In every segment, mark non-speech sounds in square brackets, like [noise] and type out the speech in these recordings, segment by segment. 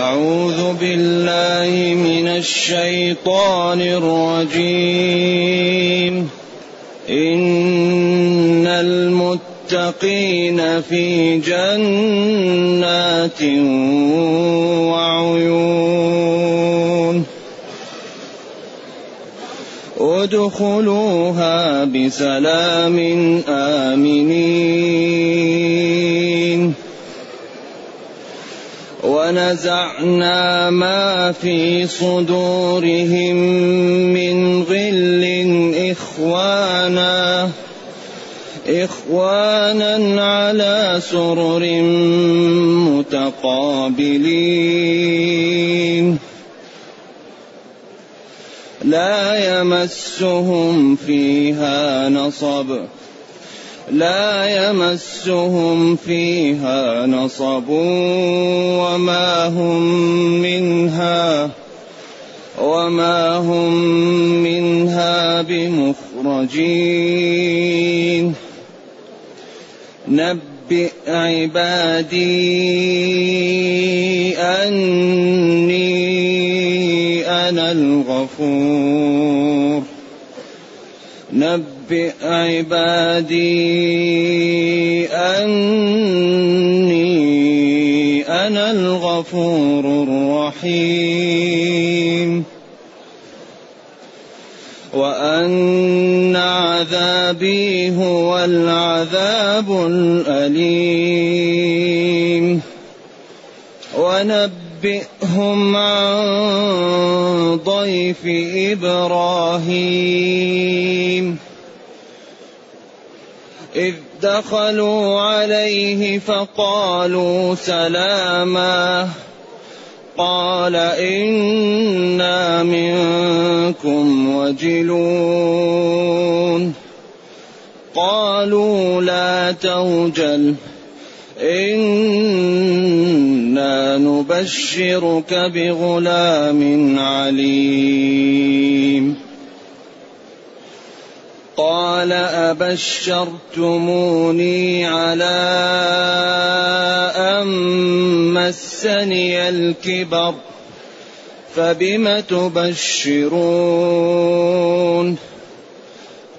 أعوذ بالله من الشيطان الرجيم. إن المتقين في جنات وعيون. ادخلوها بسلام آمنين. ونزعنا ما في صدورهم من غل إخوانا إخوانا على سرر متقابلين. لا يمسهم فيها نصب. لا يمسهم فيها نصب وما هم منها وما هم منها بمخرجين. نبئ عبادي أني أنا الغفور. نبئ عبادي أني أنا الغفور الرحيم وأن عذابي هو العذاب الأليم ونبئهم عن ضيف إبراهيم دخلوا عليه فقالوا سلاما. قال إنا منكم وجلون. قالوا لا توجل. إنا نبشرك بغلام عليم. قال أبشرتموني على أن مسني الكبر فبم تبشرون؟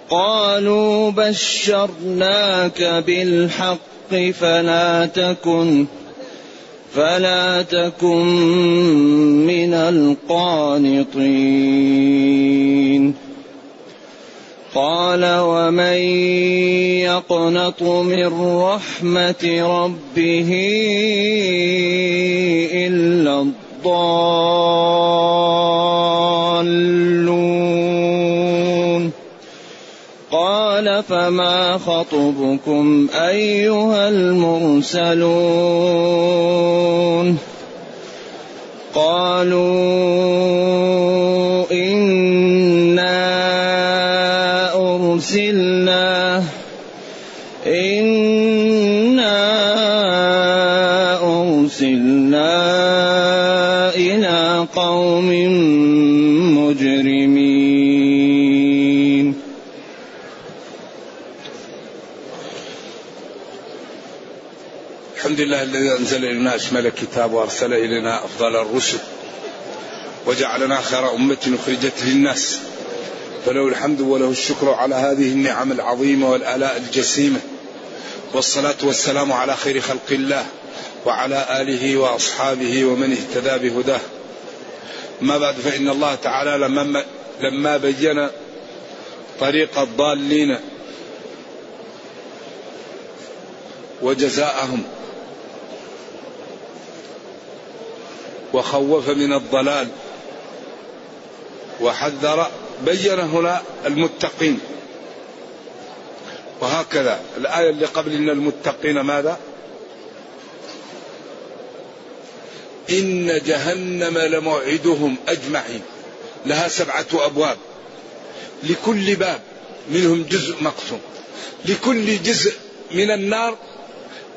قالوا بشرناك بالحق فلا تكن فلا تكن من القانطين. قال ومن يقنط من رحمة ربه إلا الضالون. قال فما خطبكم أيها المرسلون؟ قالوا الذي أنزل إلينا أشمل الكتاب وأرسل إلينا أفضل الرسل وجعلنا خير أمة أخرجت للناس فله الحمد وله الشكر على هذه النعم العظيمة والآلاء الجسيمة والصلاة والسلام على خير خلق الله وعلى آله وأصحابه ومن اهتدى بهداه. ما بعد فإن الله تعالى لما, لما بين طريق الضالين وجزاءهم وخوف من الضلال وحذر بين هنا المتقين. وهكذا الآية اللي قبل إن المتقين ماذا؟ إن جهنم لموعدهم أجمعين. لها سبعة أبواب. لكل باب منهم جزء مقسوم. لكل جزء من النار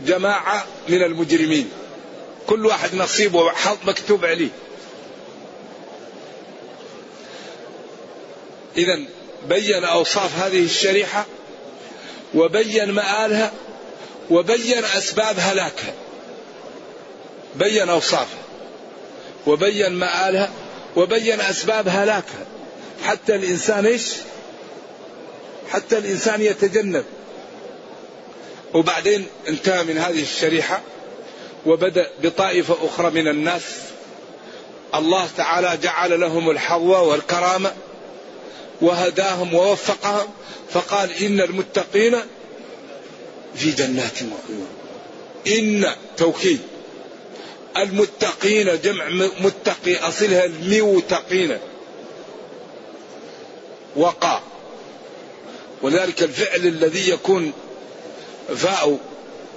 جماعة من المجرمين. كل واحد نصيبه وحظ مكتوب عليه. إذا بين أوصاف هذه الشريحة وبين مآلها وبين أسباب هلاكها. بين أوصافها وبين مآلها وبين أسباب هلاكها. حتى الإنسان إيش؟ حتى الإنسان يتجنب. وبعدين انتهى من هذه الشريحة. وبدأ بطائفة أخرى من الناس. الله تعالى جعل لهم الحظوة والكرامة وهداهم ووفقهم فقال إن المتقين في جنات وعيون. إن توكيد. المتقين جمع متقي أصلها الموتقين. وقع ولذلك الفعل الذي يكون فاء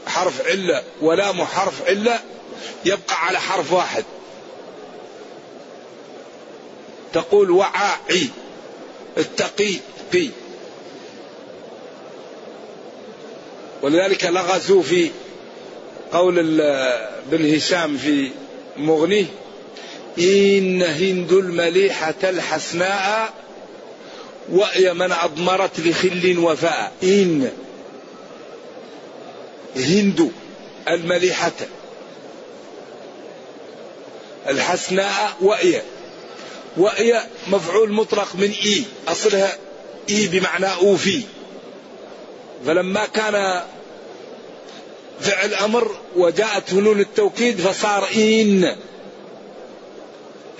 حرف علة ولام حرف علة يبقى على حرف واحد. تقول وعاعي التقي قي ولذلك لغزوا في قول ابن هشام في مغنيه إن هند المليحة الحسناء وأي من أضمرت لخل وفاء. إن. هند المليحة الحسناء وأي وأي مفعول مطلق من إي أصلها إي بمعنى أوفي. فلما كان فعل أمر وجاءت هنون التوكيد فصار إن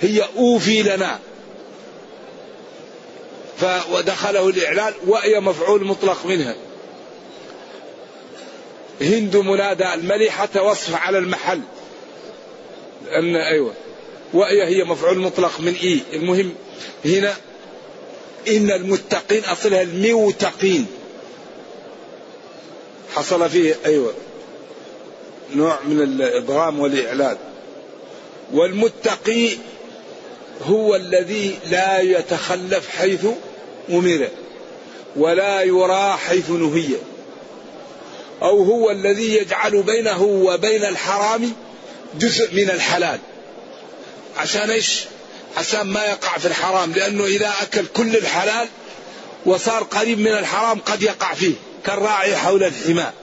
هي أوفي لنا. ودخله الإعلان وأي مفعول مطلق منها. هند منادى المليحة وصف على المحل. لأن أيوة. وأي هي مفعول مطلق من إي. المهم هنا إن المتقين أصلها الموتقين. حصل فيه أيوة نوع من الإضغام والإعلان والمتقي هو الذي لا يتخلف حيث أمر ولا يرى حيث نهي. أو هو الذي يجعل بينه وبين الحرام جزء من الحلال. عشان إيش؟ عشان ما يقع في الحرام لأنه إذا أكل كل الحلال وصار قريب من الحرام قد يقع فيه كالراعي حول الحماء.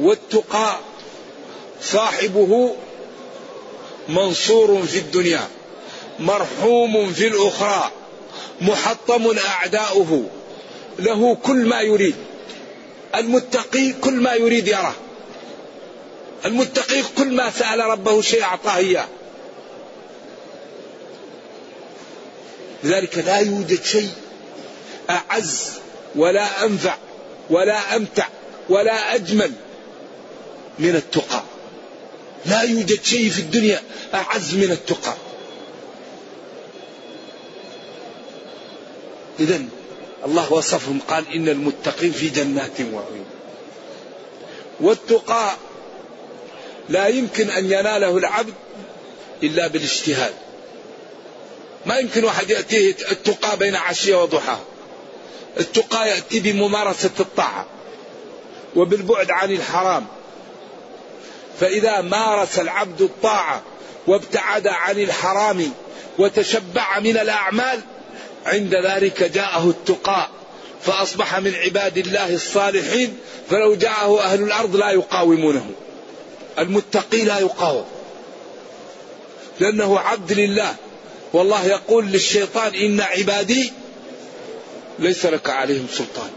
والتقى صاحبه منصور في الدنيا مرحوم في الأخرى محطم أعداؤه له كل ما يريد. المتقي كل ما يريد يراه. المتقي كل ما سأل ربه شيء أعطاه إياه. لذلك لا يوجد شيء أعز ولا أنفع ولا أمتع ولا أجمل من التقى. لا يوجد شيء في الدنيا أعز من التقى. إذا الله وصفهم قال إن المتقين في جنات وعيون. والتقى لا يمكن أن يناله العبد إلا بالاجتهاد. ما يمكن واحد يأتيه التقى بين عشية وضحاها التقى يأتي بممارسة الطاعة وبالبعد عن الحرام. فإذا مارس العبد الطاعة وابتعد عن الحرام وتشبع من الأعمال عند ذلك جاءه التقاء فأصبح من عباد الله الصالحين فلو جاءه أهل الأرض لا يقاومونه. المتقي لا يقاوم. لأنه عبد لله. والله يقول للشيطان إن عبادي ليس لك عليهم سلطان.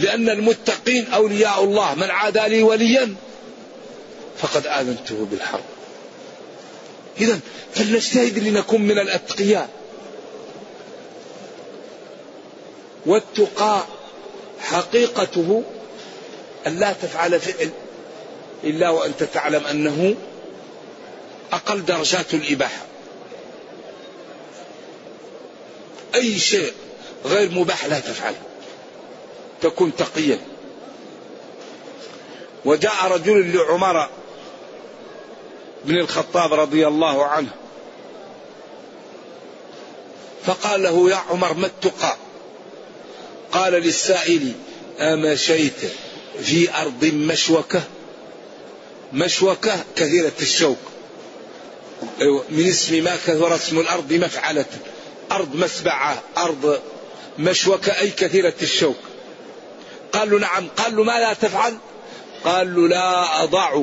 لأن المتقين أولياء الله. من عادى لي وليا فقد آذنته بالحرب. إذا فلنجتهد لنكون من الأتقياء. والتقى حقيقته أن لا تفعل فعل إلا وأنت تعلم أنه أقل درجات الإباحة. أي شيء غير مباح لا تفعله. تكون تقيا. وجاء رجل لعمر بن الخطاب رضي الله عنه. فقال له يا عمر ما التقى؟ قال للسائل أمشيت في أرض مشوكة؟ مشوكة كثيرة الشوك. أيوة، من اسم ما كثر اسم الأرض مفعلة. أرض مسبعة أرض مشوكة أي كثيرة الشوك. قال له نعم. قال له ما لا تفعل؟ قال له لا أضع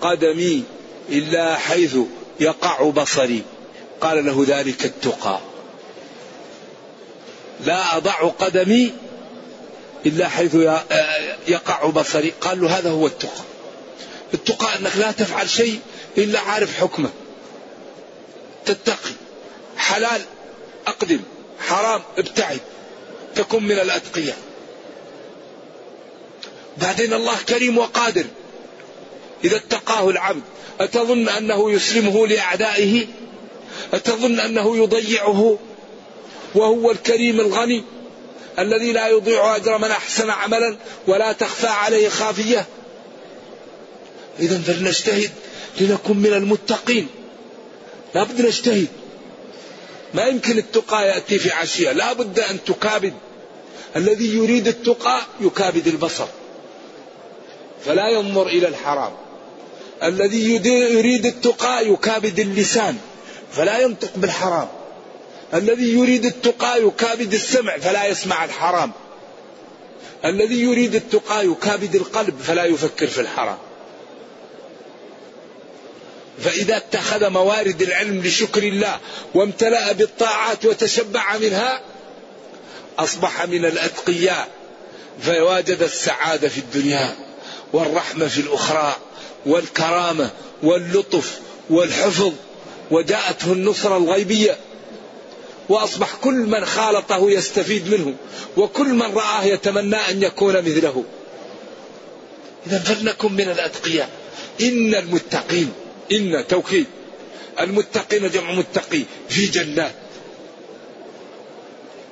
قدمي إلا حيث يقع بصري. قال له ذلك التقى. لا أضع قدمي إلا حيث يقع بصري. قال له هذا هو التقى. التقى أنك لا تفعل شيء إلا عارف حكمه. تتقي. حلال أقدم. حرام ابتعد. تكن من الأتقياء. بعدين الله كريم وقادر. إذا اتقاه العبد أتظن أنه يسلمه لأعدائه؟ أتظن أنه يضيعه؟ وهو الكريم الغني الذي لا يضيع أجر من أحسن عملا ولا تخفى عليه خافية. إذا فلنجتهد لنكن من المتقين. لا بد نجتهد. ما يمكن التقى يأتي في عشية. لا بد أن تكابد. الذي يريد التقى يكابد البصر. فلا ينظر إلى الحرام. الذي يريد التقى يكابد اللسان. فلا ينطق بالحرام. الذي يريد التقى يكابد السمع فلا يسمع الحرام. الذي يريد التقى يكابد القلب فلا يفكر في الحرام. فإذا اتخذ موارد العلم لشكر الله وامتلأ بالطاعات وتشبع منها أصبح من الأتقياء فواجد السعادة في الدنيا والرحمة في الأخرى والكرامة واللطف والحفظ. وجاءته النصرة الغيبية وأصبح كل من خالطه يستفيد منه وكل من رآه يتمنى أن يكون مثله. إذا فلنكن من الأتقياء. إن المتقين إن توكيد. المتقين جمع متقي في جنات.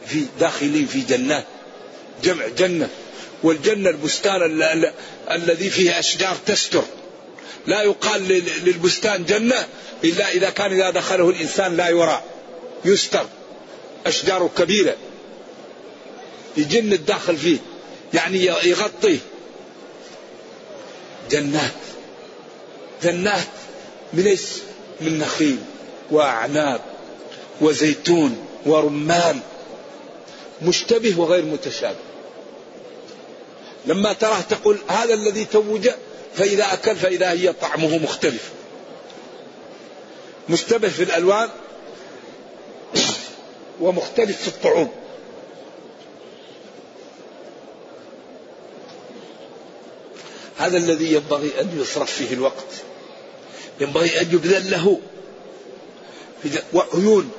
في داخلين في جنات. جمع جنة. والجنة البستان الذي فيه أشجار تستر. لا يقال للبستان جنة إلا إذا كان إذا دخله الإنسان لا يرى. يستر. أشجار كبيرة يجن الداخل فيه يعني يغطيه جنات جنات من إيش؟ من نخيل وأعناب وزيتون ورمان مشتبه وغير متشابه. لما تراه تقول هذا الذي توج فإذا أكل فإذا هي طعمه مختلف. مشتبه في الألوان ومختلف في الطعوم. هذا الذي ينبغي أن يصرف فيه الوقت. ينبغي أن يبذل له وعيون.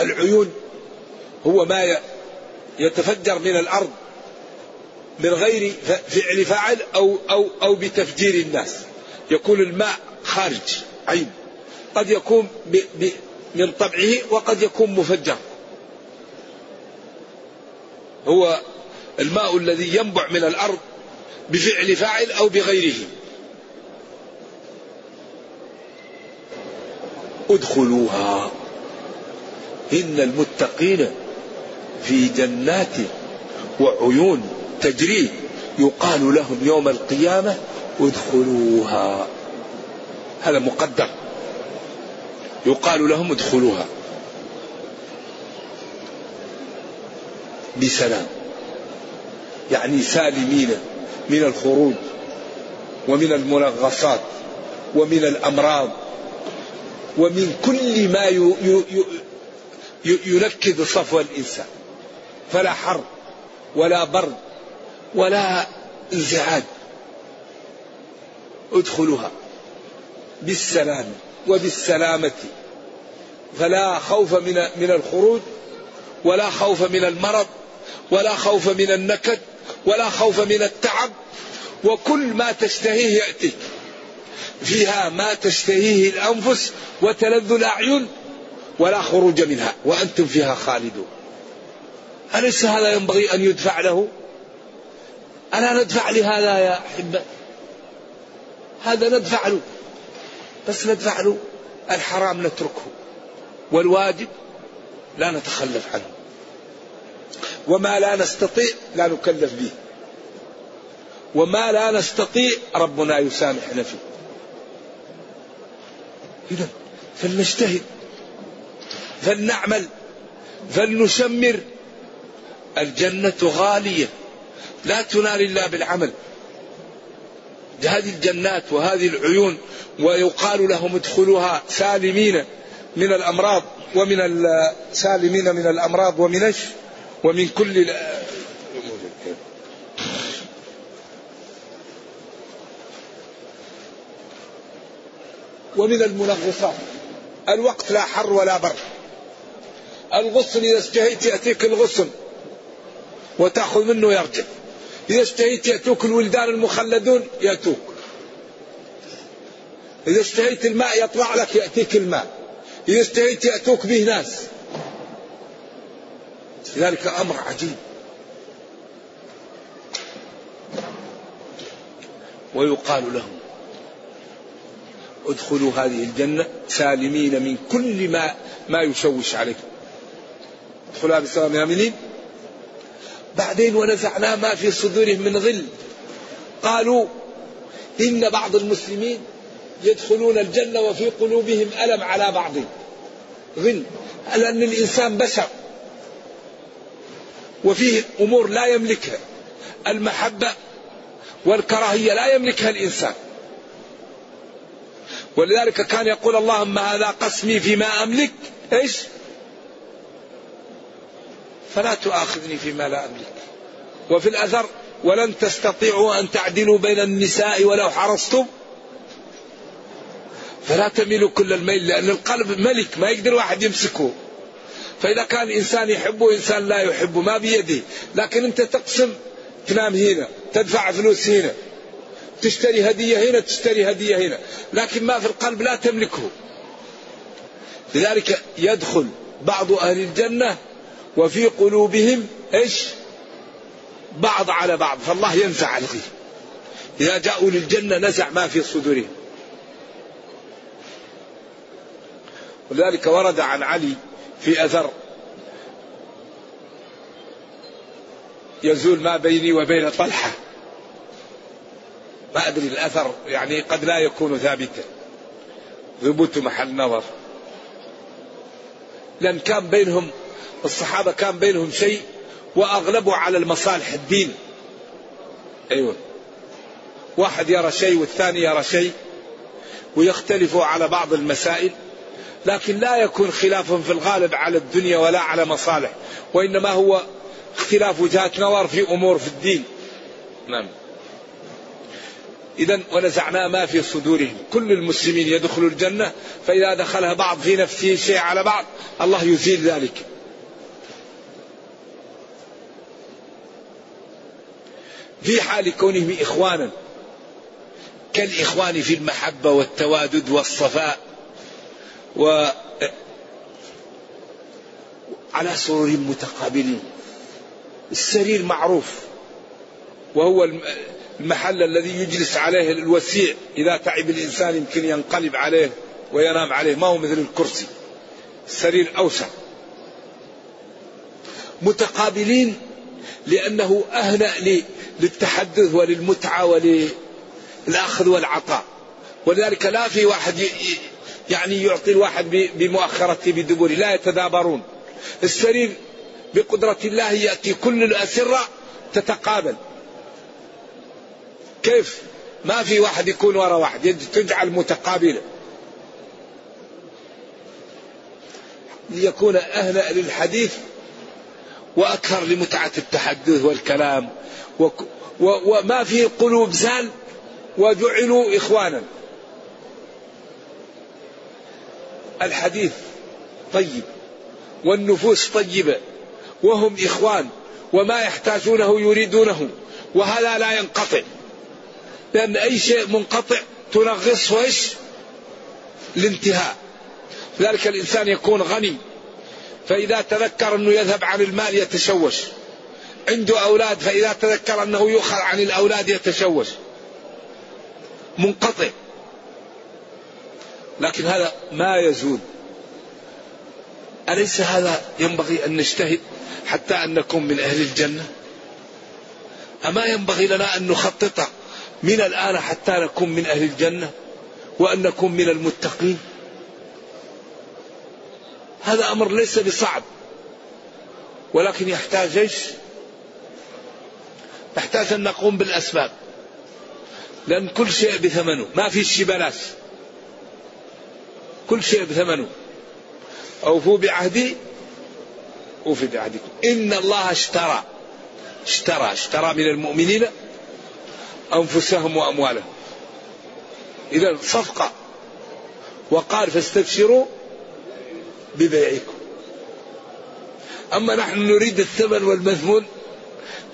العيون هو ما يتفجر من الأرض من غير فعل فاعل أو, أو, أو بتفجير الناس. يكون الماء خارج عين. قد يكون من طبعه وقد يكون مفجر. هو الماء الذي ينبع من الأرض بفعل فاعل أو بغيره. ادخلوها. إن المتقين في جنات وعيون تجري. يقال لهم يوم القيامة ادخلوها. هذا مقدر. يقال لهم ادخلوها. بسلام. يعني سالمين من الخروج ومن المنغصات ومن الأمراض ومن كل ما ينكد صفو الإنسان. فلا حر ولا برد ولا انزعاج. ادخلوها بالسلام وبالسلامة. فلا خوف من من الخروج ولا خوف من المرض ولا خوف من النكد ولا خوف من التعب. وكل ما تشتهيه يأتيك فيها ما تشتهيه الأنفس وتلذ الأعين ولا خروج منها وأنتم فيها خالدون. أليس هذا ينبغي أن يدفع له؟ ألا ندفع لهذا يا أحبة؟ هذا ندفع له. بس ندفع له الحرام نتركه. والواجب لا نتخلف عنه. وما لا نستطيع لا نكلف به. وما لا نستطيع ربنا يسامحنا فيه. إذا فلنجتهد فلنعمل فلنشمر. الجنة غالية لا تنال إلا بالعمل. هذه الجنات وهذه العيون ويقال لهم ادخلوها سالمين. من الأمراض ومن سالمين من الأمراض ومن ومن كل ومن المنغصات الوقت لا حر ولا برد الغصن إذا اشتهيت يأتيك الغصن وتأخذ منه يرجع. إذا اشتهيت يأتوك الولدان المخلدون يأتوك. إذا اشتهيت الماء يطلع لك يأتيك الماء. اشتهيت يأتوك به ناس. لذلك أمر عجيب. ويقال لهم ادخلوا هذه الجنة سالمين من كل ما ما يشوش عليكم ادخلوها بسلام آمنين. بعدين ونزعنا ما في صدورهم من غل. قالوا إن بعض المسلمين يدخلون الجنة وفي قلوبهم ألم على بعض. غل. لأن الإنسان بشر. وفيه أمور لا يملكها. المحبة والكراهية لا يملكها الإنسان. ولذلك كان يقول اللهم هذا قسمي فيما أملك. إيش؟ فلا تؤاخذني فيما لا أملك. وفي الأثر ولن تستطيعوا أن تعدلوا بين النساء ولو حرصتم. فلا تميلوا كل الميل لأن القلب ملك ما يقدر واحد يمسكه. فإذا كان إنسان يحبه إنسان لا يحبه ما بيده. لكن أنت تقسم تنام هنا تدفع فلوس هنا تشتري هدية هنا تشتري هدية هنا. لكن ما في القلب لا تملكه. لذلك يدخل بعض أهل الجنة وفي قلوبهم إيش؟ بعض على بعض. فالله ينزع الغي إذا جاءوا للجنة نزع ما في صدورهم. ولذلك ورد عن علي في أثر يزول ما بيني وبين طلحة. ما أدري الأثر يعني قد لا يكون ثابتا. ثبوت محل نظر. لأن كان بينهم الصحابة كان بينهم شيء وأغلبوا على المصالح الدين. أيوة. واحد يرى شيء والثاني يرى شيء ويختلفوا على بعض المسائل. لكن لا يكون خلاف في الغالب على الدنيا ولا على مصالح وإنما هو اختلاف وجهات نظر في أمور في الدين. نعم. إذا ونزعنا ما في صدورهم. كل المسلمين يدخلوا الجنة فإذا دخلها بعض في نفسه شيء على بعض الله يزيل ذلك. في حال كونهم إخوانا كالإخوان في المحبة والتوادد والصفاء. و على سرور متقابلين. السرير معروف وهو المحل الذي يجلس عليه الوسيع. إذا تعب الإنسان يمكن ينقلب عليه وينام عليه ما هو مثل الكرسي. السرير أوسع. متقابلين لأنه أهنأ للتحدث وللمتعة وللأخذ والعطاء. ولذلك لا في واحد يعني يعطي الواحد بمؤخرته بدبره. لا يتدابرون. السرير بقدرة الله يأتي كل الأسرة تتقابل. كيف؟ ما في واحد يكون وراء واحد تجعل متقابلة ليكون أهنأ للحديث وأكثر لمتعة التحدث والكلام. وما في قلوب زال وجعلوا إخوانا. الحديث طيب والنفوس طيبة وهم إخوان وما يحتاجونه يريدونه وهذا لا ينقطع لأن أي شيء منقطع تنغصه إيش؟ الانتهاء. ذلك الإنسان يكون غني. فإذا تذكر أنه يذهب عن المال يتشوش. عنده أولاد فإذا تذكر أنه يؤخذ عن الأولاد يتشوش. منقطع. لكن هذا ما يزول. أليس هذا ينبغي أن نجتهد حتى أن نكون من أهل الجنة؟ أما ينبغي لنا أن نخطط من الآن حتى نكون من أهل الجنة وأن نكون من المتقين؟ هذا أمر ليس بصعب ولكن يحتاج إيش؟ يحتاج أن نقوم بالأسباب لأن كل شيء بثمنه ما في شيء بلاش كل شيء بثمنه. أوفوا بعهدي أوفي بعهدكم. إن الله اشترى اشترى اشترى من المؤمنين أنفسهم وأموالهم. إذا صفقة. وقال فاستبشروا ببيعكم. أما نحن نريد الثمن والمثمون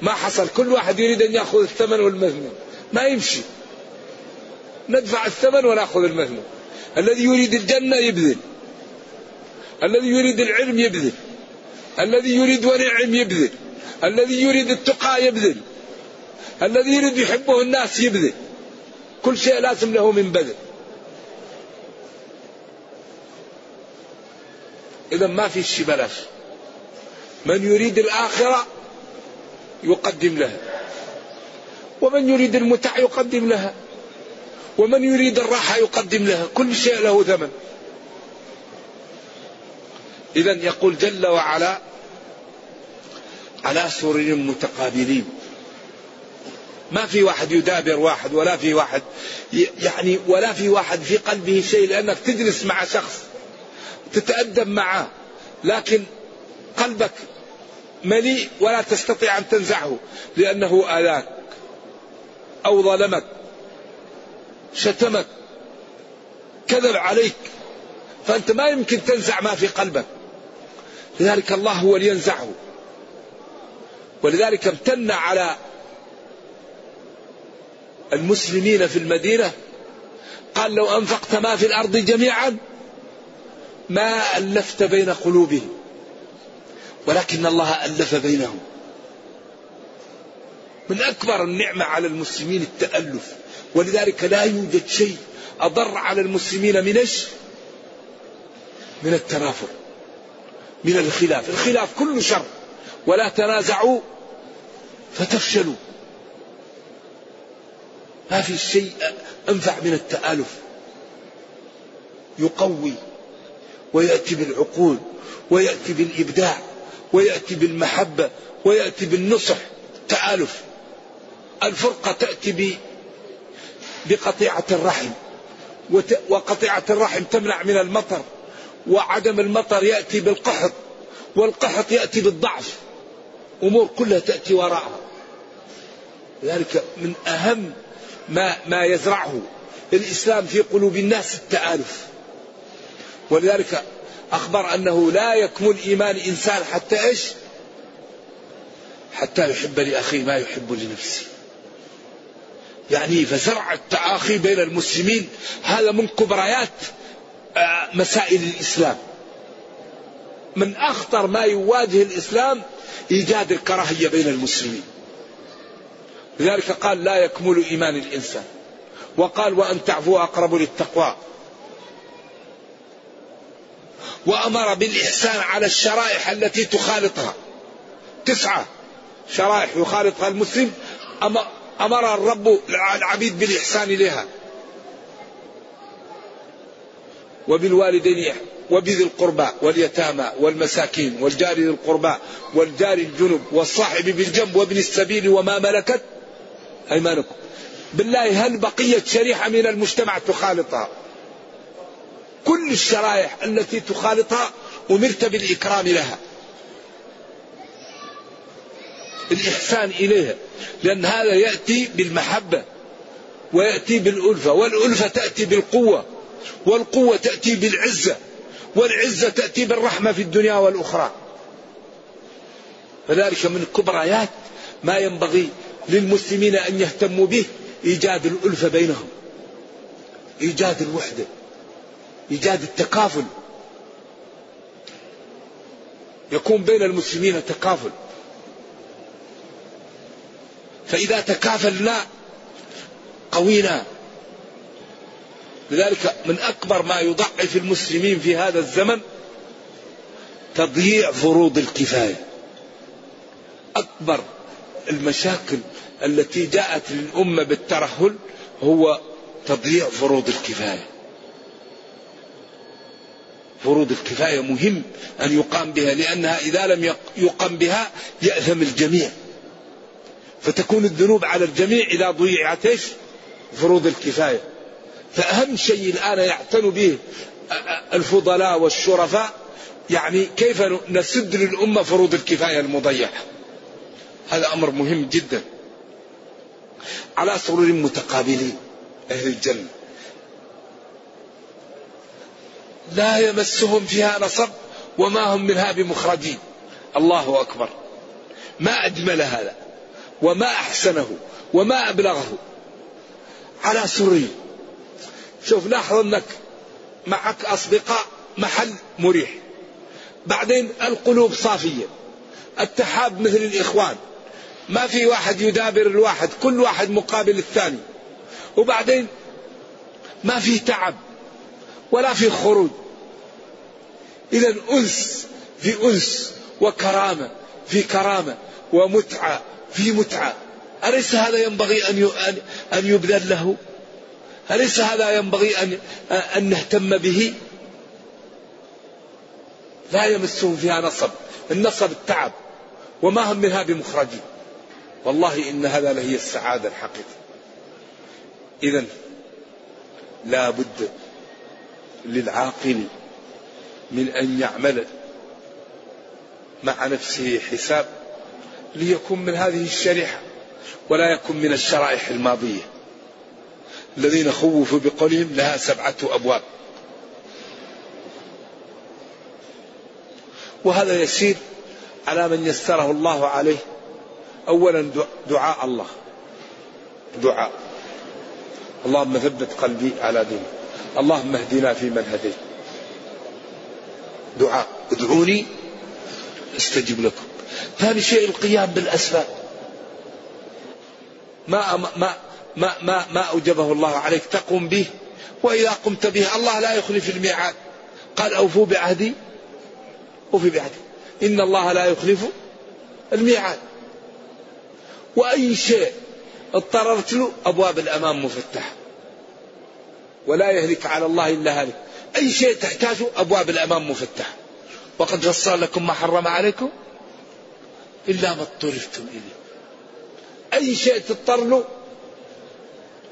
ما حصل. كل واحد يريد أن يأخذ الثمن والمثمون ما يمشي. ندفع الثمن ونأخذ المثمون الذي يريد الجنة يبذل. الذي يريد العلم يبذل. الذي يريد ونعم يبذل. الذي يريد التقى يبذل. الذي يريد يحبه الناس يبذل. كل شيء لازم له من بذل. إذا ما في شيء بلاش. من يريد الآخرة يقدم لها. ومن يريد المتع يقدم لها. ومن يريد الراحة يقدم لها كل شيء له ثمن. إذا يقول جل وعلا على سرر متقابلين. ما في واحد يدابر واحد ولا في واحد يعني ولا في واحد في قلبه شيء لأنك تجلس مع شخص تتأدب معه لكن قلبك مليء ولا تستطيع أن تنزعه لأنه آذاك أو ظلمك. شتمك كذب عليك فأنت ما يمكن تنزع ما في قلبك. لذلك الله هو اللي ينزعه. ولذلك امتن على المسلمين في المدينة قال لو أنفقت ما في الأرض جميعا ما ألفت بين قلوبهم ولكن الله ألف بينهم. من أكبر النعمة على المسلمين التألف. ولذلك لا يوجد شيء أضر على المسلمين من إيش؟ من التنافر من الخلاف. الخلاف كله شر. ولا تنازعوا فتفشلوا. ما في شيء أنفع من التآلف. يقوي ويأتي بالعقول ويأتي بالإبداع ويأتي بالمحبة ويأتي بالنصح. تآلف. الفرقة تأتي بقطيعة الرحم. وقطيعة الرحم تمنع من المطر وعدم المطر يأتي بالقحط والقحط يأتي بالضعف. أمور كلها تأتي وراءها. لذلك من أهم ما, ما يزرعه الإسلام في قلوب الناس التآلف. ولذلك أخبر أنه لا يكمل إيمان إنسان حتى إيش؟ حتى يحب لأخيه ما يحب لنفسه. يعني فزرع التآخي بين المسلمين. هذا من كبريات آه، مسائل الإسلام. من أخطر ما يواجه الإسلام إيجاد الكراهية بين المسلمين. لذلك قال لا يكمل إيمان الإنسان. وقال وأن تعفو أقرب للتقوى. وأمر بالإحسان على الشرائح التي تخالطها. تسعة شرائح يخالطها المسلم. أمر الرب العبيد بالإحسان إليها. وبالوالدين وبذي القربى واليتامى والمساكين والجار ذي القربى والجار الجنب والصاحب بالجنب وابن السبيل وما ملكت أيمانكم. بالله هل بقيت شريحة من المجتمع تخالطها؟ كل الشرائح التي تخالطها أمرت بالإكرام لها. الإحسان إليها لأن هذا يأتي بالمحبة ويأتي بالألفة والألفة تأتي بالقوة والقوة تأتي بالعزة والعزة تأتي بالرحمة في الدنيا والأخرى. فذلك من كبريات ما ينبغي للمسلمين أن يهتموا به إيجاد الألفة بينهم إيجاد الوحدة إيجاد التكافل. يكون بين المسلمين تكافل. فإذا تكافلنا قوينا. لذلك من أكبر ما يضعف المسلمين في هذا الزمن تضييع فروض الكفاية. أكبر المشاكل التي جاءت للأمة بالترهل هو تضييع فروض الكفاية. فروض الكفاية مهم أن يقام بها لأنها إذا لم يقام بها يأثم الجميع. فتكون الذنوب على الجميع إذا ضيعت إيش؟ فروض الكفاية. فأهم شيء الآن يعتنوا به الفضلاء والشرفاء يعني كيف نسد للأمة فروض الكفاية المضيعة. هذا أمر مهم جدا. على سرور متقابلين أهل الجنة. لا يمسهم فيها نصب وما هم منها بمخرجين. الله أكبر. ما أجمل هذا. وما أحسنه وما أبلغه. على سرور شوف لاحظ أنك معك أصدقاء محل مريح. بعدين القلوب صافية. التحاب مثل الإخوان. ما في واحد يدابر الواحد كل واحد مقابل الثاني. وبعدين ما في تعب ولا في خروج. إذا أنس في أنس وكرامة في كرامة ومتعة في متعة أليس هذا ينبغي أن أن يبذل له؟ أليس هذا ينبغي أن أن نهتم به؟ لا يمسهم فيها نصب، النصب التعب وما هم منها بمخرجين. والله إن هذا لهي السعادة الحقيقية. إذا لا بد للعاقل من أن يعمل مع نفسه حساب ليكون من هذه الشريحة ولا يكون من الشرائح الماضية. الذين خوفوا بقولهم لها سبعة أبواب. وهذا يسير على من يسره الله عليه. أولا دعاء الله. دعاء. اللهم ثبت قلبي على دينك. اللهم اهدنا فيمن هديت. دعاء. ادعوني أستجب لكم. ثاني شيء القيام بالأسباب. ما ما ما ما ما أوجبه الله عليك تقوم به وإذا قمت به الله لا يخلف الميعاد. قال أوفوا بعهدي أوفي بعهدي. إن الله لا يخلف الميعاد. وأي شيء اضطررت له أبواب الأمام مفتحة. ولا يهلك على الله إلا هالك. أي شيء تحتاجه أبواب الأمام مفتحة. وقد فصل لكم ما حرم عليكم إلا ما اضطررتم إليه. أي شيء تضطر له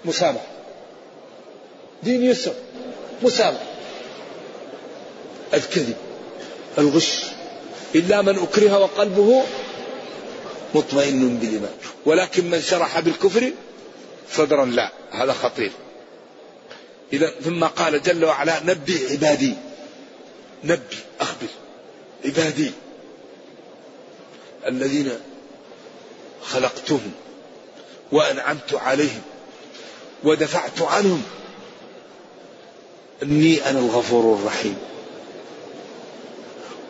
مسامح دين يسر مسامح الكذب الغش إلا من أكره وقلبه مطمئن بالإيمان. ولكن من شرح بالكفر صدرا لا هذا خطير. إذا ثم قال جل وعلا نبي عبادي. نبي أخبر. عبادي. الذين خلقتهم وأنعمت عليهم ودفعت عنهم. أني أنا الغفور الرحيم.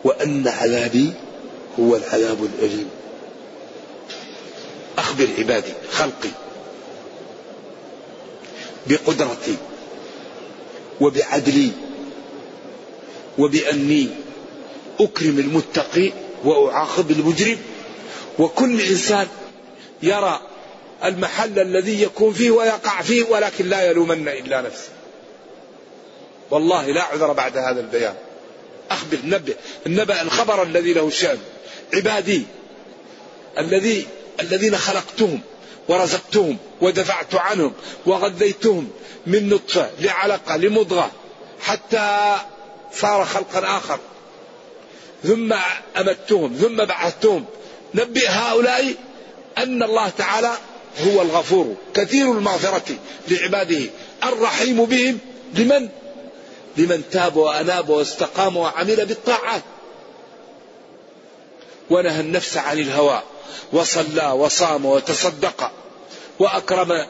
وأن عذابي هو العذاب الأليم. أخبر عبادي خلقي بقدرتي وبعدلي وبأني أكرم المتقي وأعاقب المجرم. وكل إنسان يرى المحل الذي يكون فيه ويقع فيه ولكن لا يلومن إلا نفسه. والله لا عذر بعد هذا البيان. أخبر نبه النبأ الخبر الذي له شأن. عبادي الذي الذين خلقتهم ورزقتهم ودفعت عنهم وغذيتهم من نطفة لعلقة لمضغة حتى صار خلقا آخر. ثم أمتهم ثم بعثتهم. نبئ هؤلاء أن الله تعالى هو الغفور كثير المغفرة لعباده. الرحيم بهم لمن؟ لمن تاب وأناب واستقام وعمل بالطاعات. ونهى النفس عن الهوى وصلى وصام وتصدق وأكرم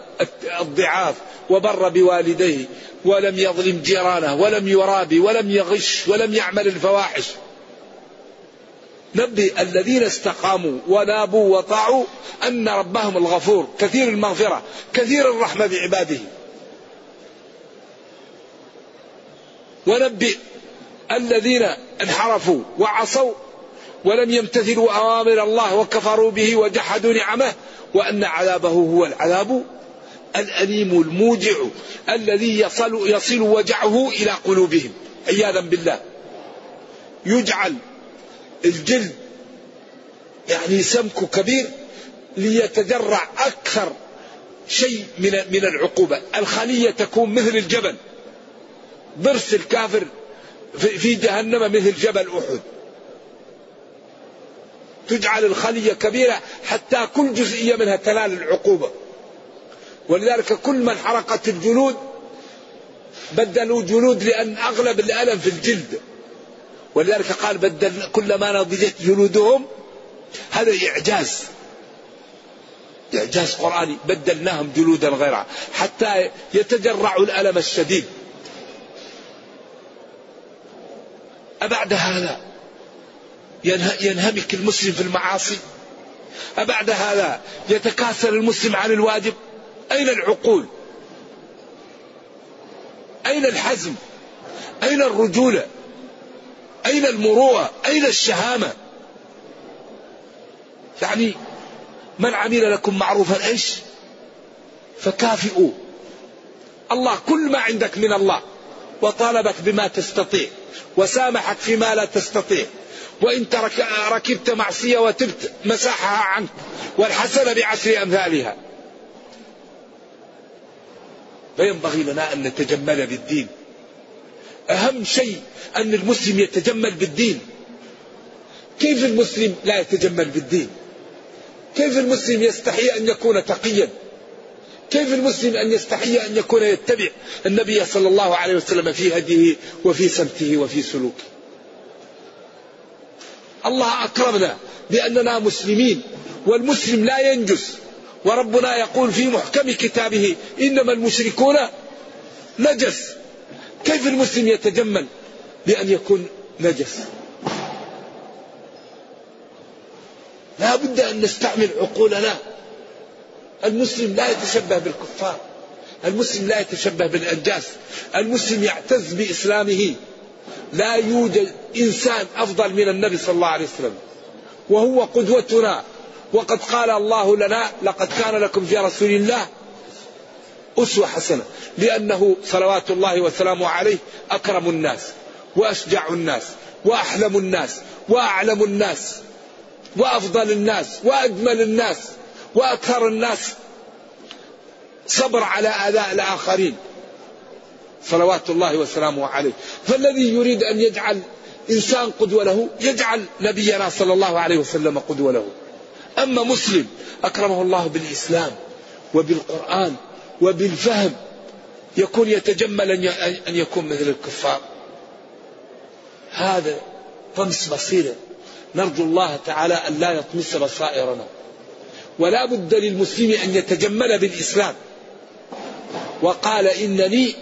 الضعاف وبر بوالديه ولم يظلم جيرانه ولم يرابي ولم يغش ولم يعمل الفواحش. نبئ الذين استقاموا ونابوا وطاعوا أن ربهم الغفور كثير المغفرة كثير الرحمة بعباده. ونبئ الذين انحرفوا وعصوا ولم يمتثلوا أوامر الله وكفروا به وجحدوا نعمه وأن عذابه هو العذاب الأليم الموجع الذي يصل, يصل وجعه إلى قلوبهم عياذا بالله. يجعل الجلد يعني سمك كبير ليتجرع أكثر شيء من من العقوبة. الخلية تكون مثل الجبل. ضرس الكافر في جهنم مثل جبل أحد. تجعل الخلية كبيرة حتى كل جزئية منها تنال العقوبة. ولذلك كل من حرقت الجلود بدلوا جلود لأن أغلب الألم في الجلد. ولذلك قال بدل كلما نضجت جلودهم هذا إعجاز. إعجاز قرآني بدلناهم جلودا غيرها حتى يتجرعوا الألم الشديد. أبعد هذا؟ ينهمك المسلم في المعاصي؟ أبعد هذا؟ يتكاسل المسلم عن الواجب؟ أين العقول؟ أين الحزم؟ أين الرجولة؟ أين المروءة؟ أين الشهامة؟ يعني من عمل لكم معروفا إيش؟ فكافئوا الله كل ما عندك من الله وطالبك بما تستطيع وسامحك فيما لا تستطيع وإن ترك ركبت معصية وتبت مساحها عنك والحسنة بعشر أمثالها. فينبغي لنا أن نتجمل بالدين. أهم شيء أن المسلم يتجمل بالدين. كيف المسلم لا يتجمل بالدين؟ كيف المسلم يستحي أن يكون تقيا؟ كيف المسلم أن يستحي أن يكون يتبع النبي صلى الله عليه وسلم في هديه وفي سمته وفي سلوكه؟ الله أكرمنا بأننا مسلمين والمسلم لا ينجس وربنا يقول في محكم كتابه إنما المشركون نجس. كيف المسلم يتجمل بأن يكون نجس؟ لا بد أن نستعمل عقولنا. المسلم لا يتشبه بالكفار. المسلم لا يتشبه بالأنجاس. المسلم يعتز بإسلامه. لا يوجد إنسان أفضل من النبي صلى الله عليه وسلم. وهو قدوتنا. وقد قال الله لنا لقد كان لكم في رسول الله أسوة حسنة لأنه صلوات الله وسلامه عليه أكرم الناس وأشجع الناس وأحلم الناس وأعلم الناس وأفضل الناس وأجمل الناس وأكثر الناس صبر على آذاء الآخرين. صلوات الله وسلامه عليه. فالذي يريد أن يجعل إنسان قدوة له يجعل نبينا صلى الله عليه وسلم قدوة له. أما مسلم أكرمه الله بالإسلام وبالقرآن وبالفهم يكون يتجمل أن يكون مثل الكفار. هذا طمس بصيرة. نرجو الله تعالى أن لا يطمس بصائرنا ولا بد للمسلم أن يتجمل بالإسلام. وقال إنني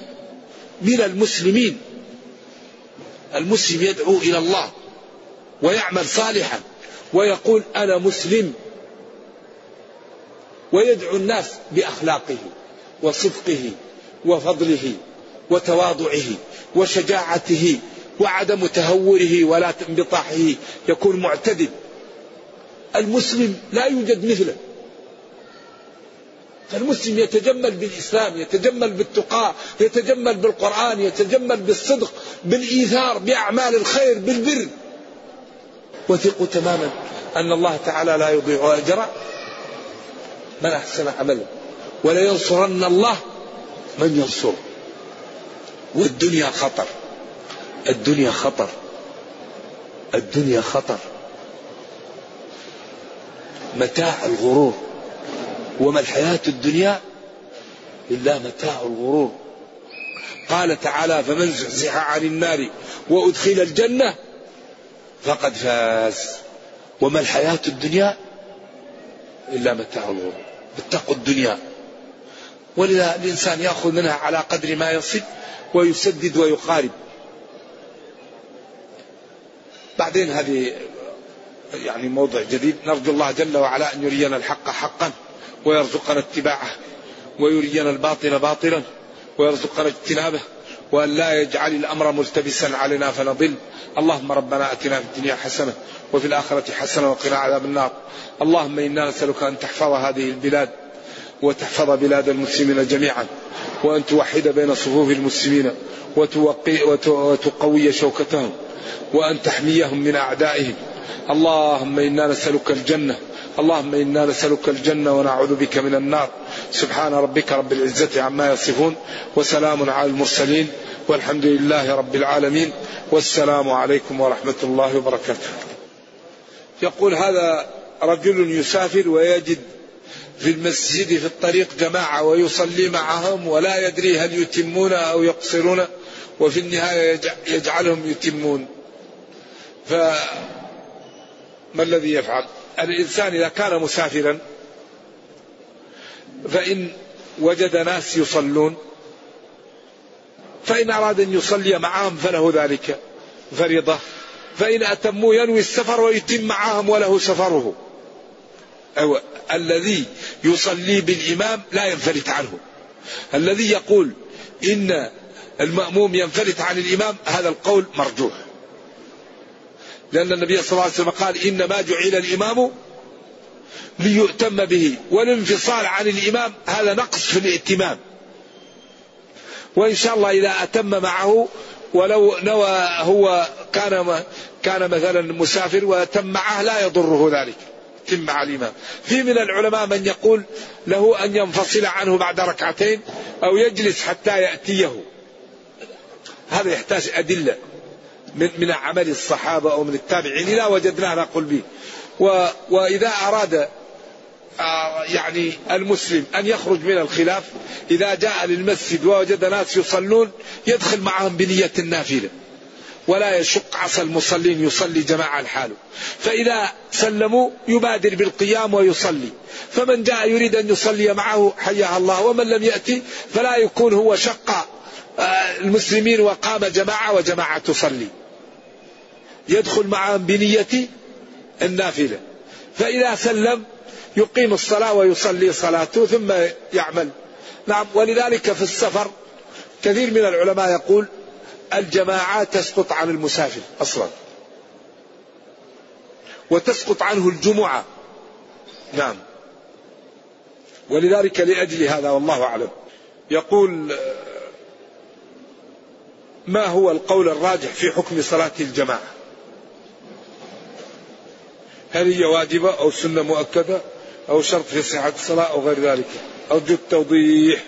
من المسلمين. المسلم يدعو إلى الله ويعمل صالحا ويقول أنا مسلم. ويدعو الناس بأخلاقه. وصدقه وفضله وتواضعه وشجاعته وعدم تهوره ولا انبطاحه يكون معتدل. المسلم لا يوجد مثله. فالمسلم يتجمل بالإسلام يتجمل بالتقاء يتجمل بالقرآن يتجمل بالصدق بالإيثار بأعمال الخير بالبر. وثقوا تماما أن الله تعالى لا يضيع أجر من أحسن عملا ولينصرن الله من ينصر. والدنيا خطر. الدنيا خطر. الدنيا خطر. متاع الغرور. وما الحياة الدنيا إلا متاع الغرور. قال تعالى فمن زحزح عن النار وأدخل الجنة فقد فاز. وما الحياة الدنيا إلا متاع الغرور. اتقوا الدنيا. ولذا الإنسان يأخذ منها على قدر ما يصب ويسدد ويقارب. بعدين هذه يعني موضع جديد. نرجو الله جل وعلا أن يرينا الحق حقا ويرزقنا اتباعه ويرينا الباطل باطلا ويرزقنا اجتنابه وأن لا يجعل الأمر ملتبسا علينا فنضل. اللهم ربنا أتنا في الدنيا حسنة وفي الآخرة حسنة وقنا عذاب النار. اللهم إنا نسألك أن تحفظ هذه البلاد وتحفظ بلاد المسلمين جميعا وأن توحد بين صفوف المسلمين وتوقي وتقوي شوكتهم وأن تحميهم من أعدائهم. اللهم إنا نسألك الجنة اللهم إنا نسألك الجنة ونعوذ بك من النار. سبحان ربك رب العزة عما يصفون وسلام على المرسلين والحمد لله رب العالمين. والسلام عليكم ورحمة الله وبركاته. يقول هذا رجل يسافر ويجد في المسجد في الطريق جماعة ويصلي معهم ولا يدري هل يتمون أو يقصرون وفي النهاية يجعلهم يتمون. فما الذي يفعل؟ الإنسان إذا كان مسافرا فإن وجد ناس يصلون فإن أراد أن يصلي معهم فله ذلك فريضة فإن أتموا ينوي السفر ويتم معهم وله سفره. أو الذي يصلي بالإمام لا ينفلت عنه. الذي يقول إن المأموم ينفلت عن الإمام هذا القول مرجوح. لأن النبي صلى الله عليه وسلم قال إنما جعل الإمام ليؤتم به والانفصال عن الإمام هذا نقص في الائتمام وإن شاء الله إذا أتم معه ولو نوى هو كان كان مثلا مسافر وتم معه لا يضره ذلك. تم مع الإمام في من العلماء من يقول له أن ينفصل عنه بعد ركعتين أو يجلس حتى يأتيه. هذا يحتاج أدلة من من عمل الصحابة أو من التابعين. إذا وجدناه نقول به. و وإذا أراد آه، يعني المسلم أن يخرج من الخلاف إذا جاء للمسجد ووجد ناس يصلون يدخل معهم بنية النافلة. ولا يشق عصا المصلين يصلي جماعة لحاله. فإذا سلموا يبادر بالقيام ويصلي. فمن جاء يريد أن يصلي معه حياه الله. ومن لم يأتي فلا يكون هو شق آه، المسلمين وقام جماعة وجماعة تصلي. يدخل معهم بنية النافلة. فإذا سلم يقيم الصلاة ويصلي صلاته ثم يعمل. نعم ولذلك في السفر كثير من العلماء يقول الجماعات تسقط عن المسافر أصلا. وتسقط عنه الجمعة. نعم. ولذلك لأجل هذا والله أعلم. يقول ما هو القول الراجح في حكم صلاة الجماعة؟ هل هي واجبة أو سنة مؤكدة أو شرط في صحة الصلاة أو غير ذلك؟ أرجو التوضيح.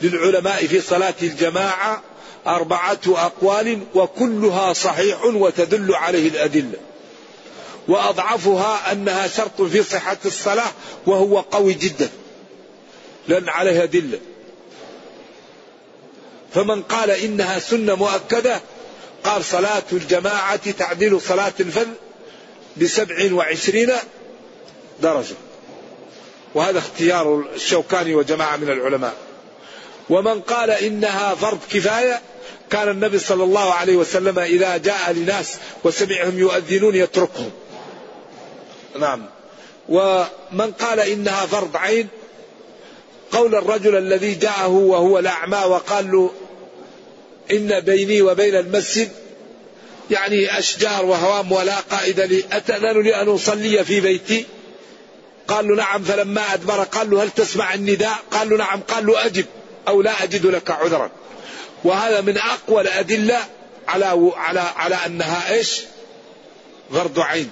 للعلماء في صلاة الجماعة أربعة أقوال وكلها صحيح وتدل عليه الأدلة. وأضعفها أنها شرط في صحة الصلاة وهو قوي جدا لأن عليها أدلة. فمن قال إنها سنة مؤكدة قال صلاة الجماعة تعدل صلاة الفذ بسبع وعشرين درجة. وهذا اختيار الشوكاني وجماعة من العلماء. ومن قال إنها فرض كفاية كان النبي صلى الله عليه وسلم إذا جاء لناس وسمعهم يؤذنون يتركهم. نعم. ومن قال إنها فرض عين قول الرجل الذي جاءه وهو الأعمى وقال له إن بيني وبين المسجد يعني أشجار وهوام ولا قائد لي أتأذن لي أن أصلي في بيتي؟ قال له نعم فلما أدبر قال له هل تسمع النداء؟ قال له نعم قال له أجب أو لا أجد لك عذرا. وهذا من أقوى الأدلة على على على أنها إيش؟ فرض عين.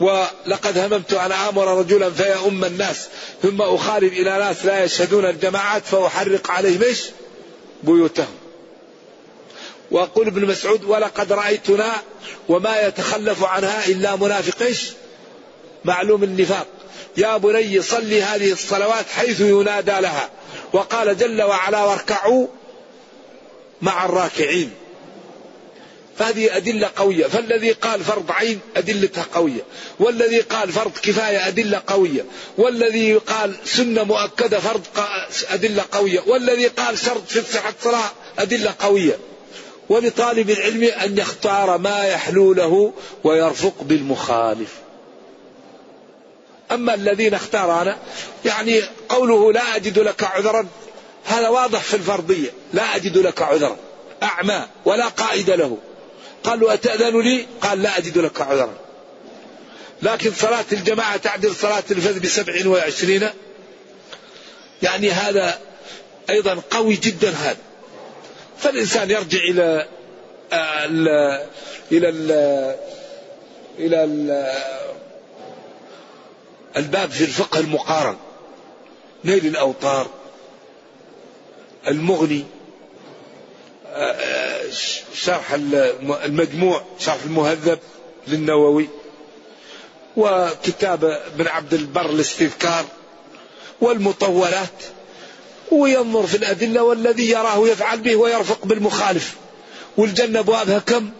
ولقد هممت أن آمر رجلا فيؤم الناس ثم أخالف إلى ناس لا يشهدون الجماعات فأحرق عليهم إيش؟ بيوتهم. ويقول ابن مسعود ولقد رأيتنا وما يتخلف عنها إلا منافق إيش؟ معلوم النفاق. يا بني صلي هذه الصلوات حيث ينادى لها. وقال جل وعلا واركعوا مع الراكعين. فهذه أدلة قوية. فالذي قال فرض عين أدلتها قوية. والذي قال فرض كفاية أدلة قوية. والذي قال سنة مؤكدة فرض أدلة قوية. والذي قال شرط في صحة الصلاة أدلة قوية. ولطالب العلم أن يختار ما يحلو له ويرفق بالمخالف. أما الذين اختار أنا يعني قوله لا أجد لك عذرا هذا واضح في الفرضية. لا أجد لك عذرا. أعمى ولا قائد له. قالوا أتأذن لي؟ قال لا أجد لك عذرا. لكن صلاة الجماعة تعدل صلاة الفذ بسبع وعشرين. يعني هذا أيضا قوي جدا هذا. فالإنسان يرجع إلى ال إلى ال إلى ال الباب في الفقه المقارن. نيل الأوطار المغني شرح المجموع شرح المهذب للنووي وكتاب ابن عبد البر الاستذكار والمطولات وينظر في الأدلة والذي يراه يفعل به ويرفق بالمخالف. والجنة أبوابها كم؟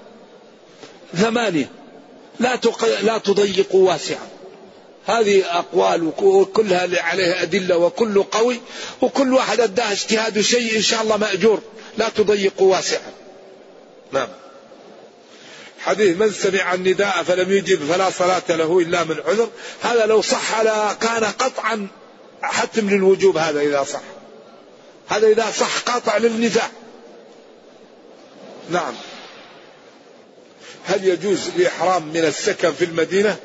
ثمانية. لا لا تضيقوا واسعا هذه أقوال وكلها عليها أدلة وكل قوي وكل واحد أداه اجتهاد شيء إن شاء الله مأجور لا تضيقوا واسعا نعم. حديث من سمع النداء فلم يجب فلا صلاة له إلا من عذر. هذا لو صح كان قطعا حتم للوجوب هذا إذا صح. هذا إذا صح قاطع للنزاع نعم. هل يجوز الإحرام من السكن في المدينة؟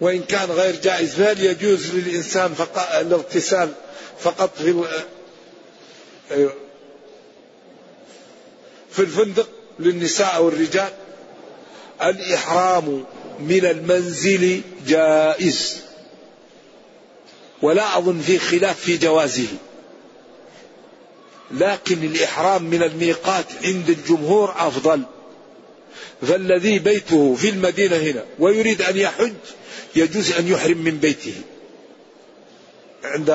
وإن كان غير جائز فهل يجوز للإنسان فقط الاغتسال فقط في أيوه. في الفندق للنساء والرجال الإحرام من المنزل جائز. ولا أظن في خلاف في جوازه. لكن الإحرام من الميقات عند الجمهور أفضل. فالذي بيته في المدينة هنا ويريد أن يحج يجوز أن يحرم من بيته عند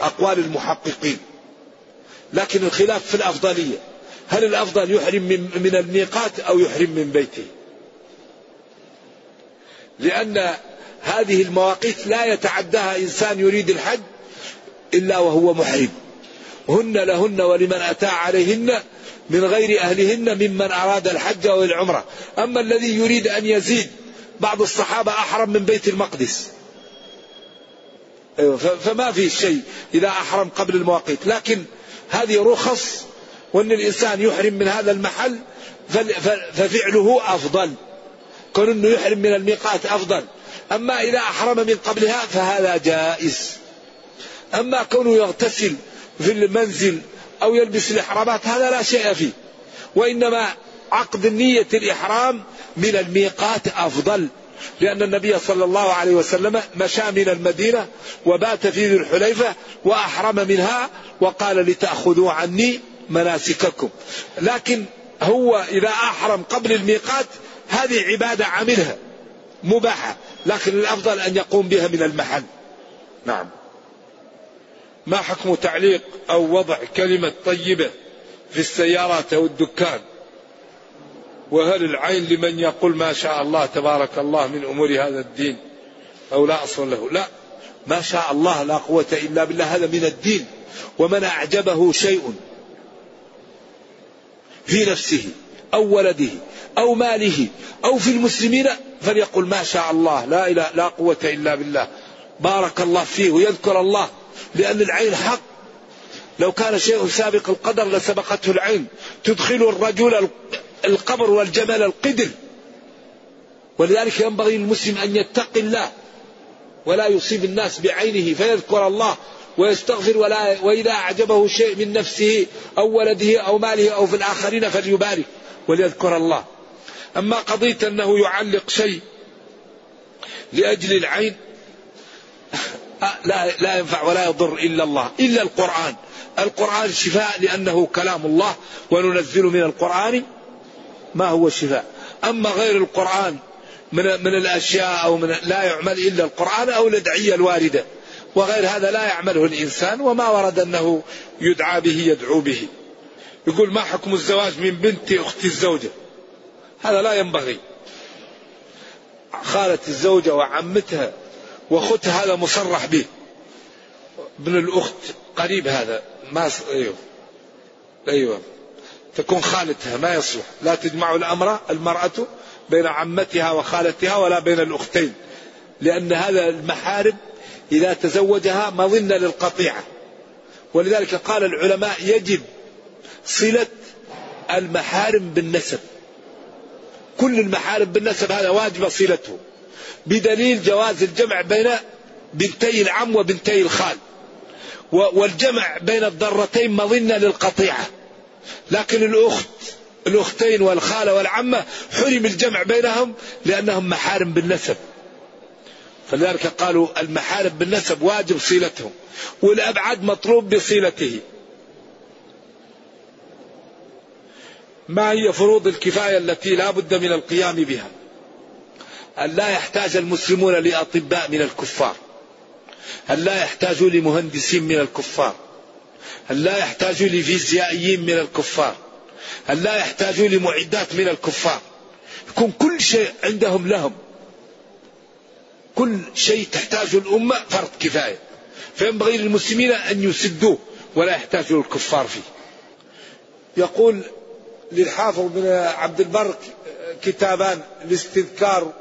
أقوال المحققين. لكن الخلاف في الأفضلية. هل الأفضل يحرم من, الميقات أو يحرم من بيته؟ لأن هذه المواقيت لا يتعداها إنسان يريد الحج إلا وهو محرم. هن لهن ولمن أتى عليهن من غير أهلهن ممن أراد الحج أو العمرة أما الذي يريد أن يزيد بعض الصحابة أحرم من بيت المقدس. أيوة، فما في شيء إذا أحرم قبل المواقيت. لكن هذه رخص وأن الإنسان يحرم من هذا المحل ففعله أفضل. كون أنه يحرم من الميقات أفضل. أما إذا أحرم من قبلها فهذا جائز. أما كونه يغتسل في المنزل أو يلبس الإحرامات هذا لا شيء فيه. وإنما عقد نية الإحرام من الميقات أفضل لأن النبي صلى الله عليه وسلم مشى من المدينة وبات في ذي الحليفة وأحرم منها وقال لتأخذوا عني مناسككم. لكن هو إذا أحرم قبل الميقات هذه عبادة عملها مباحة لكن الأفضل أن يقوم بها من المحل. نعم. ما حكم تعليق أو وضع كلمة طيبة في السيارات أو الدكان؟ وهل العين لمن يقول ما شاء الله تبارك الله من أمور هذا الدين أو لا أصل له؟ لا. ما شاء الله لا قوة إلا بالله هذا من الدين. ومن أعجبه شيء في نفسه أو ولده أو ماله أو في المسلمين فليقل ما شاء الله لا إله لا قوة إلا بالله. بارك الله فيه ويذكر الله لأن العين حق. لو كان شيء سابق القدر لسبقته العين. تدخل الرجل القبر والجمل القدر. ولذلك ينبغي للمسلم أن يتقي الله ولا يصيب الناس بعينه فيذكر الله ويستغفر ولا وإذا أعجبه شيء من نفسه أو ولده أو ماله أو في الآخرين فليبارك وليذكر الله. أما قضية أنه يعلق شيء لأجل العين [laughs] لا لا ينفع ولا يضر إلا الله إلا القرآن. القرآن شفاء لأنه كلام الله وننزل من القرآن ما هو شفاء. أما غير القرآن من من الأشياء أو من لا يعمل إلا القرآن أو الأدعية الواردة. وغير هذا لا يعمله الإنسان وما ورد أنه يدعى به يدعو به. يقول ما حكم الزواج من بنت أخت الزوجة؟ هذا لا ينبغي. خالة الزوجة وعمتها واختها هذا مصرح به. ابن الأخت قريب هذا ما أيوه. أيوه. تكون خالتها ما يصلح. لا تجمع الأمر المرأة بين عمتها وخالتها ولا بين الأختين لأن هذا المحارم إذا تزوجها مظنة للقطيعة. ولذلك قال العلماء يجب صلة المحارم بالنسب. كل المحارم بالنسب هذا واجب صلته بدليل جواز الجمع بين بنتي العم وبنتي الخال والجمع بين الضرتين مظنة للقطيعة. لكن الأخت الأختين والخالة والعمة حرم الجمع بينهم لأنهم محارم بالنسب. فلذلك قالوا المحارم بالنسب واجب صلتهم والأبعد مطلوب بصلته. ما هي فروض الكفاية التي لا بد من القيام بها؟ أن لا يحتاج المسلمون لأطباء من الكفار. أن لا يحتاجوا لمهندسين من الكفار. أن لا يحتاجوا لفيزيائيين من الكفار. أن لا يحتاجوا لمعدات من الكفار. يكون كل شيء عندهم لهم. كل شيء تحتاجه الأمة فرض كفاية. فينبغي للمسلمين أن يسدوه ولا يحتاجوا الكفار فيه. يقول للحافظ بن عبد البر كتابان الاستذكار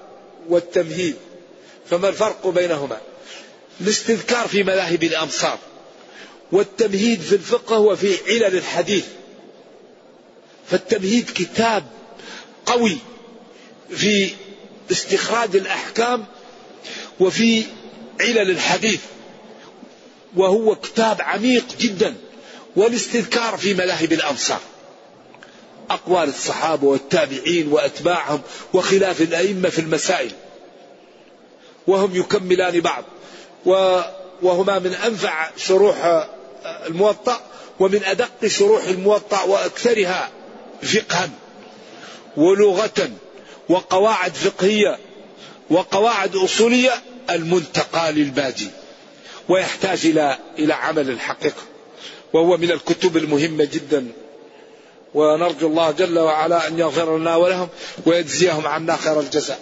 والتمهيد. فما الفرق بينهما؟ الاستذكار في مذاهب الأمصار والتمهيد في الفقه وفي علل الحديث. فالتمهيد كتاب قوي في استخراج الأحكام وفي علل الحديث وهو كتاب عميق جدا والاستذكار في مذاهب الأمصار أقوال الصحابة والتابعين وأتباعهم وخلاف الأئمة في المسائل. وهم يكملان بعض وهما من أنفع شروح الموطأ ومن أدق شروح الموطأ وأكثرها فقها ولغة وقواعد فقهية وقواعد أصولية المنتقى للباجي ويحتاج إلى إلى عمل الحقيقة وهو من الكتب المهمة جدا ونرجو الله جل وعلا أن يغفر لنا ولهم ويجزيهم عنا خير الجزاء.